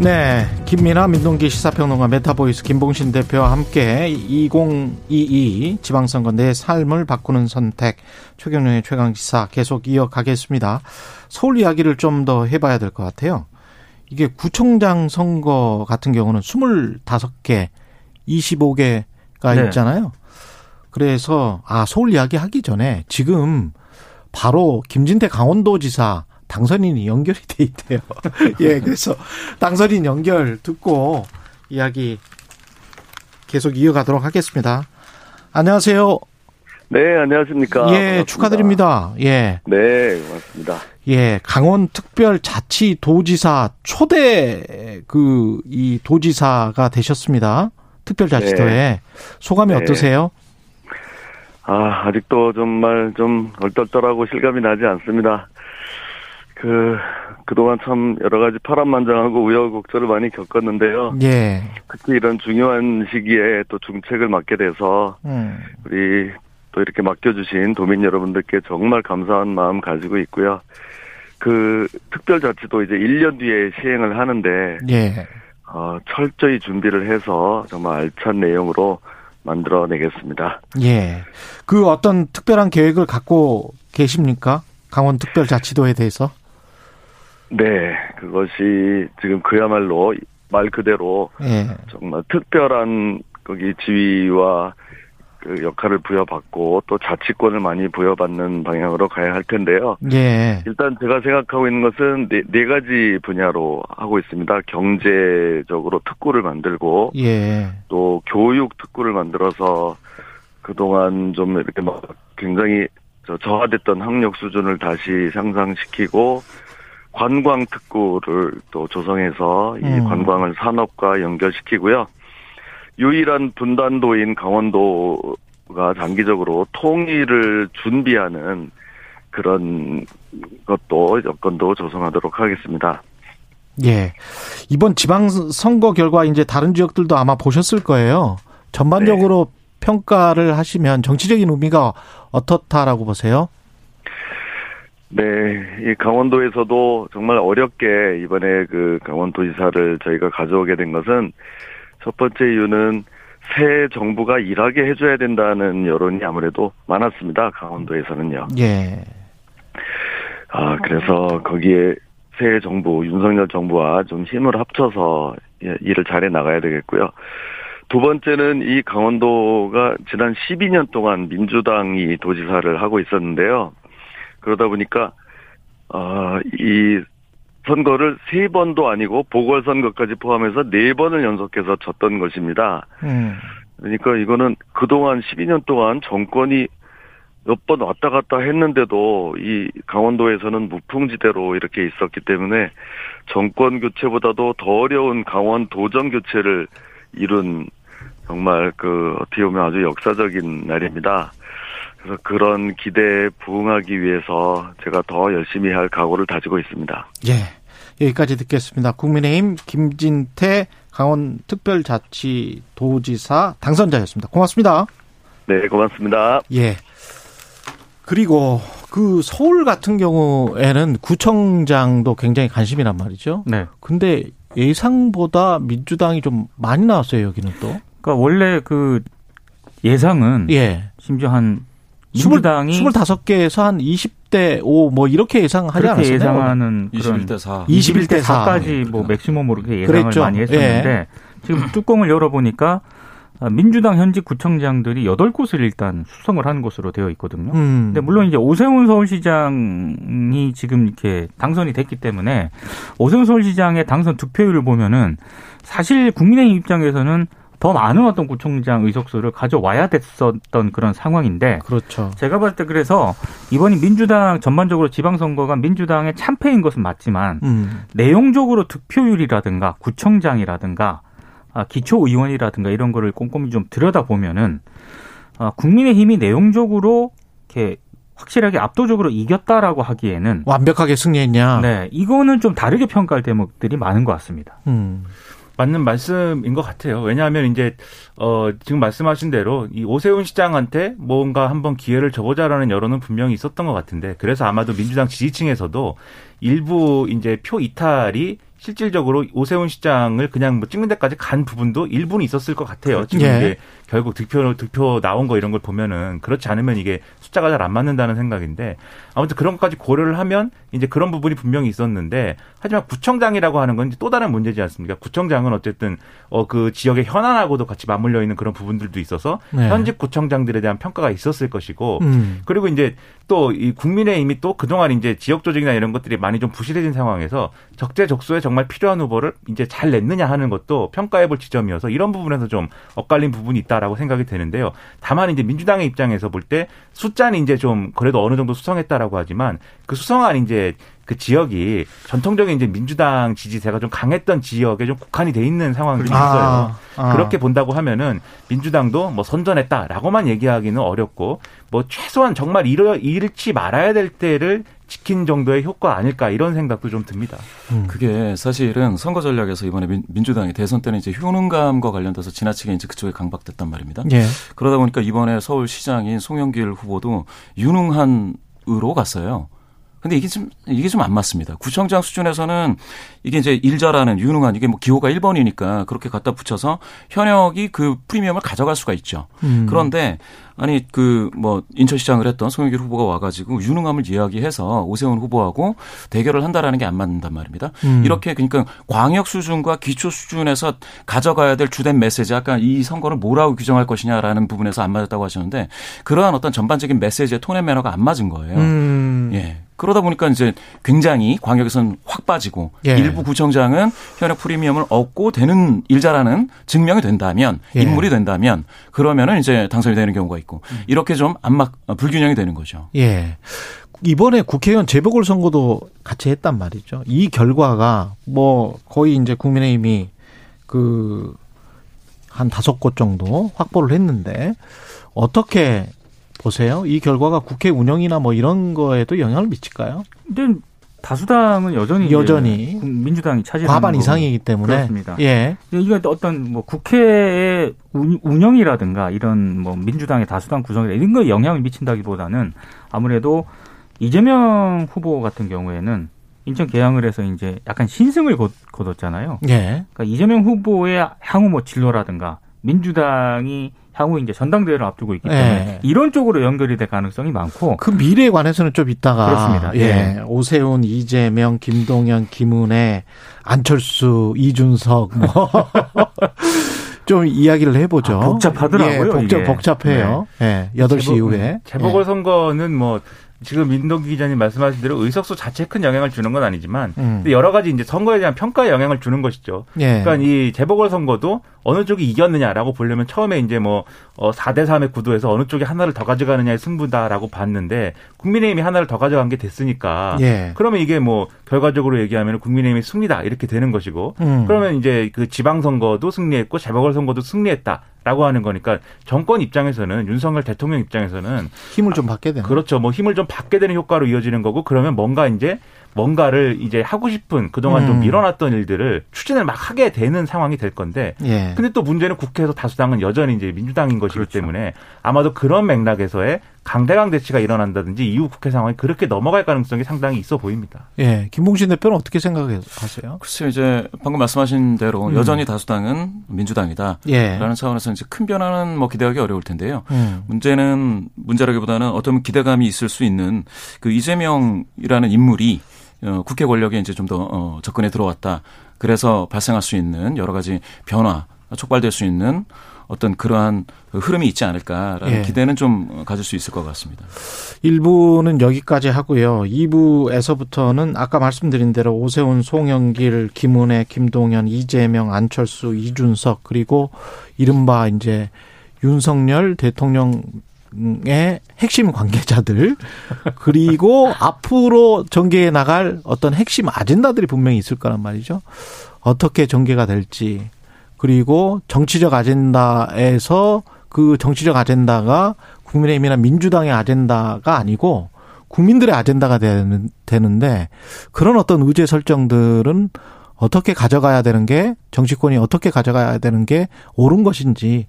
네, 김민아 민동기 시사평론가 메타보이스 김봉신 대표와 함께 2022 지방선거 내 삶을 바꾸는 선택 최경영의 최강시사 계속 이어가겠습니다. 서울 이야기를 좀 더 해봐야 될 것 같아요. 이게 구청장 선거 같은 경우는 25개, 25개가 네. 있잖아요. 그래서 아 서울 이야기 하기 전에 지금 바로 김진태 강원도지사 당선인이 연결이 돼 있대요. 예, 그래서 당선인 연결 듣고 이야기 계속 이어가도록 하겠습니다. 안녕하세요. 네, 안녕하십니까. 예, 반갑습니다. 축하드립니다. 예. 네, 고맙습니다. 예, 강원 특별 자치 도지사 초대 그 이 도지사가 되셨습니다. 특별자치도에 네. 소감이 네. 어떠세요? 아, 아직도 정말 좀 얼떨떨하고 실감이 나지 않습니다. 그 그동안 참 여러 가지 파란만장하고 우여곡절을 많이 겪었는데요. 예. 특히 이런 중요한 시기에 또 중책을 맡게 돼서 음. 우리 또 이렇게 맡겨주신 도민 여러분들께 정말 감사한 마음 가지고 있고요. 그 특별자치도 이제 1년 뒤에 시행을 하는데 예. 어, 철저히 준비를 해서 정말 알찬 내용으로 만들어내겠습니다. 예. 그 어떤 특별한 계획을 갖고 계십니까? 강원특별자치도에 대해서? 네, 그것이 지금 그야말로 말 그대로 예. 정말 특별한 거기 지위와 그 역할을 부여받고 또 자치권을 많이 부여받는 방향으로 가야 할 텐데요. 예. 일단 제가 생각하고 있는 것은 네, 네 가지 분야로 하고 있습니다. 경제적으로 특구를 만들고 예. 또 교육 특구를 만들어서 그동안 좀 이렇게 막 굉장히 저하됐던 학력 수준을 다시 상상시키고 관광 특구를 또 조성해서 이 음. 관광을 산업과 연결시키고요. 유일한 분단도인 강원도가 장기적으로 통일을 준비하는 그런 것도 여건도 조성하도록 하겠습니다. 예. 이번 지방선거 결과 이제 다른 지역들도 아마 보셨을 거예요. 전반적으로 네. 평가를 하시면 정치적인 의미가 어떻다라고 보세요? 네, 이 강원도에서도 정말 어렵게 이번에 그 강원도지사를 저희가 가져오게 된 것은 첫 번째 이유는 새 정부가 일하게 해줘야 된다는 여론이 아무래도 많았습니다. 강원도에서는요. 예. 아, 그래서 거기에 새 정부, 윤석열 정부와 좀 힘을 합쳐서 일을 잘해 나가야 되겠고요. 두 번째는 이 강원도가 지난 12년 동안 민주당이 도지사를 하고 있었는데요. 그러다 보니까 어 이 선거를 세 번도 아니고 보궐선거까지 포함해서 네 번을 연속해서 졌던 것입니다. 음. 그러니까 이거는 그동안 12년 동안 정권이 몇 번 왔다 갔다 했는데도 이 강원도에서는 무풍지대로 이렇게 있었기 때문에 정권 교체보다도 더 어려운 강원 도정 교체를 이룬 정말 그 어떻게 보면 아주 역사적인 날입니다. 그래서 그런 기대에 부응하기 위해서 제가 더 열심히 할 각오를 다지고 있습니다. 예. 여기까지 듣겠습니다. 국민의힘 김진태 강원 특별자치도지사 당선자였습니다. 고맙습니다. 네, 고맙습니다. 예. 그리고 그 서울 같은 경우에는 구청장도 굉장히 관심이란 말이죠. 네. 근데 예상보다 민주당이 좀 많이 나왔어요, 여기는 또. 그러니까 원래 그 예상은 예. 심지어 한 민주당이 25개에서 한 20대 5 뭐 이렇게 예상하지 않았어요? 예상하는 21대 4. 21대 4까지 뭐 맥시멈으로 이렇게 예상을 그랬죠. 많이 했었는데 예. 지금 뚜껑을 열어 보니까 민주당 현직 구청장들이 8곳을 일단 수성을 한 것으로 되어 있거든요. 음. 근데 물론 이제 오세훈 서울시장이 지금 이렇게 당선이 됐기 때문에 오세훈 서울시장의 당선 득표율을 보면은 사실 국민의힘 입장에서는 더 많은 어떤 구청장 의석수를 가져와야 됐었던 그런 상황인데 그렇죠. 제가 봤을 때 그래서 이번이 민주당 전반적으로 지방선거가 민주당의 참패인 것은 맞지만 음. 내용적으로 득표율이라든가 구청장이라든가 아, 기초의원이라든가 이런 거를 꼼꼼히 좀 들여다보면은 아, 국민의힘이 내용적으로 이렇게 확실하게 압도적으로 이겼다라고 하기에는 완벽하게 승리했냐? 네, 이거는 좀 다르게 평가할 대목들이 많은 것 같습니다. 음. 맞는 말씀인 것 같아요. 왜냐하면 이제 어 지금 말씀하신 대로 이 오세훈 시장한테 뭔가 한번 기회를 줘보자라는 여론은 분명히 있었던 것 같은데 그래서 아마도 민주당 지지층에서도 일부 이제 표 이탈이 실질적으로 오세훈 시장을 그냥 뭐 찍는 데까지 간 부분도 일부는 있었을 것 같아요. 지금 예. 이게 결국 득표 득표 나온 거 이런 걸 보면은 그렇지 않으면 이게 숫자가 잘 안 맞는다는 생각인데 아무튼 그런 것까지 고려를 하면 이제 그런 부분이 분명히 있었는데 하지만 구청장이라고 하는 건 또 다른 문제지 않습니까? 구청장은 어쨌든 어 그 지역의 현안하고도 같이 맞물려 있는 그런 부분들도 있어서 네. 현직 구청장들에 대한 평가가 있었을 것이고 음. 그리고 이제 또 이 국민의힘이 또 그동안 이제 지역 조직이나 이런 것들이 많이 좀 부실해진 상황에서 적재적소에 정말 필요한 후보를 이제 잘 냈느냐 하는 것도 평가해 볼 지점이어서 이런 부분에서 좀 엇갈린 부분이 있다라고 생각이 되는데요. 다만 이제 민주당의 입장에서 볼 때 숫자는 이제 좀 그래도 어느 정도 수성했다라고 하지만 그 수성한 이제 그 지역이 전통적인 이제 민주당 지지세가 좀 강했던 지역에 좀 국한이 돼 있는 상황이 아, 있어요. 아, 아. 그렇게 본다고 하면은 민주당도 뭐 선전했다라고만 얘기하기는 어렵고 뭐 최소한 정말 잃어, 잃지 말아야 될 때를 지킨 정도의 효과 아닐까 이런 생각도 좀 듭니다. 음. 그게 사실은 선거 전략에서 이번에 민, 주당이 대선 때는 이제 효능감과 관련돼서 지나치게 이제 그쪽에 강박됐단 말입니다. 예. 그러다 보니까 이번에 서울시장인 송영길 후보도 유능한 으로 갔어요. 근데 이게 좀 이게 좀 안 맞습니다. 구청장 수준에서는 이게 이제 일자라는 유능한 이게 뭐 기호가 1번이니까 그렇게 갖다 붙여서 현역이 그 프리미엄을 가져갈 수가 있죠. 음. 그런데 아니 그 뭐 인천시장을 했던 송영길 후보가 와가지고 유능함을 이야기해서 오세훈 후보하고 대결을 한다라는 게 안 맞는단 말입니다. 음. 이렇게 그러니까 광역 수준과 기초 수준에서 가져가야 될 주된 메시지 아까 이 선거를 뭐라고 규정할 것이냐라는 부분에서 안 맞았다고 하셨는데 그러한 어떤 전반적인 메시지의 톤의 매너가 안 맞은 거예요. 음. 예. 그러다 보니까 이제 굉장히 광역에서는 확 빠지고 예. 일부 구청장은 현역 프리미엄을 얻고 되는 일자라는 증명이 된다면 예. 인물이 된다면 그러면은 이제 당선이 되는 경우가 있고 음. 이렇게 좀 안막 불균형이 되는 거죠. 예. 이번에 국회의원 재보궐 선거도 같이 했단 말이죠. 이 결과가 뭐 거의 이제 국민의힘이 그 한 다섯 곳 정도 확보를 했는데 어떻게 보세요? 이 결과가 국회 운영이나 뭐 이런 거에도 영향을 미칠까요? 근데 다수당은 여전히 여전히 민주당이 차지하는 과반 이상이기 때문에 그렇습니다. 예. 이게 어떤 뭐 국회의 운영이라든가 이런 뭐 민주당의 다수당 구성이나 이런 거에 영향을 미친다기보다는 아무래도 이재명 후보 같은 경우에는 인천 개항을 해서 이제 약간 신승을 거뒀잖아요. 예. 그러니까 이재명 후보의 향후 뭐 진로라든가 민주당이 향후 이제 전당대회를 앞두고 있기 때문에 네. 이런 쪽으로 연결이 될 가능성이 많고 그 미래에 관해서는 좀 이따가 그렇습니다. 예. 예. 오세훈, 이재명, 김동연, 김은혜, 안철수, 이준석 뭐. 좀 이야기를 해보죠. 아, 복잡하더라고요. 예, 복잡, 복잡해요. 네. 예, 8시 재보, 이후에. 재보궐 예. 선거는 뭐 지금 민동기 기자님 말씀하신 대로 의석수 자체에 큰 영향을 주는 건 아니지만 음. 여러 가지 이제 선거에 대한 평가에 영향을 주는 것이죠. 예. 그러니까 이 재보궐 선거도 어느 쪽이 이겼느냐라고 보려면 처음에 이제 뭐 어, 4대 3의 구도에서 어느 쪽이 하나를 더 가져가느냐의 승부다라고 봤는데 국민의힘이 하나를 더 가져간 게 됐으니까 예. 그러면 이게 뭐 결과적으로 얘기하면 국민의힘이 승리다 이렇게 되는 것이고 음. 그러면 이제 그 지방 선거도 승리했고 재보궐 선거도 승리했다. 라고 하는 거니까 정권 입장에서는 윤석열 대통령 입장에서는 힘을 좀 받게 되는 그렇죠. 뭐 힘을 좀 받게 되는 효과로 이어지는 거고 그러면 뭔가 이제 뭔가를 이제 하고 싶은 그동안 음. 좀 밀어놨던 일들을 추진을 막 하게 되는 상황이 될 건데 예. 근데 또 문제는 국회에서 다수당은 여전히 이제 민주당인 것이기 그렇죠. 때문에 아마도 그런 맥락에서의 강대강 대치가 일어난다든지 이후 국회 상황이 그렇게 넘어갈 가능성이 상당히 있어 보입니다. 예. 김봉신 대표는 어떻게 생각하세요? 글쎄요. 이제 방금 말씀하신 대로 음. 여전히 다수당은 민주당이다. 예. 라는 차원에서 이제 큰 변화는 뭐 기대하기 어려울 텐데요. 음. 문제는 문제라기보다는 어떤 기대감이 있을 수 있는 그 이재명이라는 인물이 어, 국회 권력에 이제 좀더 어, 접근에 들어왔다. 그래서 발생할 수 있는 여러 가지 변화, 촉발될 수 있는 어떤 그러한 흐름이 있지 않을까라는 예. 기대는 좀 가질 수 있을 것 같습니다. 1부는 여기까지 하고요. 2부에서부터는 아까 말씀드린 대로 오세훈, 송영길, 김은혜, 김동연, 이재명, 안철수, 이준석 그리고 이른바 이제 윤석열 대통령 의 핵심 관계자들 그리고 앞으로 전개해 나갈 어떤 핵심 아젠다들이 분명히 있을 거란 말이죠. 어떻게 전개가 될지 그리고 정치적 아젠다에서 그 정치적 아젠다가 국민의힘이나 민주당의 아젠다가 아니고 국민들의 아젠다가 되는, 되는데 그런 어떤 의제 설정들은 어떻게 가져가야 되는 게 정치권이 어떻게 가져가야 되는 게 옳은 것인지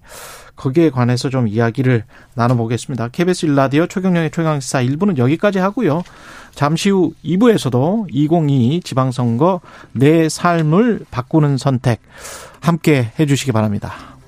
거기에 관해서 좀 이야기를 나눠보겠습니다. KBS 일라디오 최경영의 최강시사 1부는 여기까지 하고요. 잠시 후 2부에서도 2022 지방선거 내 삶을 바꾸는 선택 함께 해 주시기 바랍니다.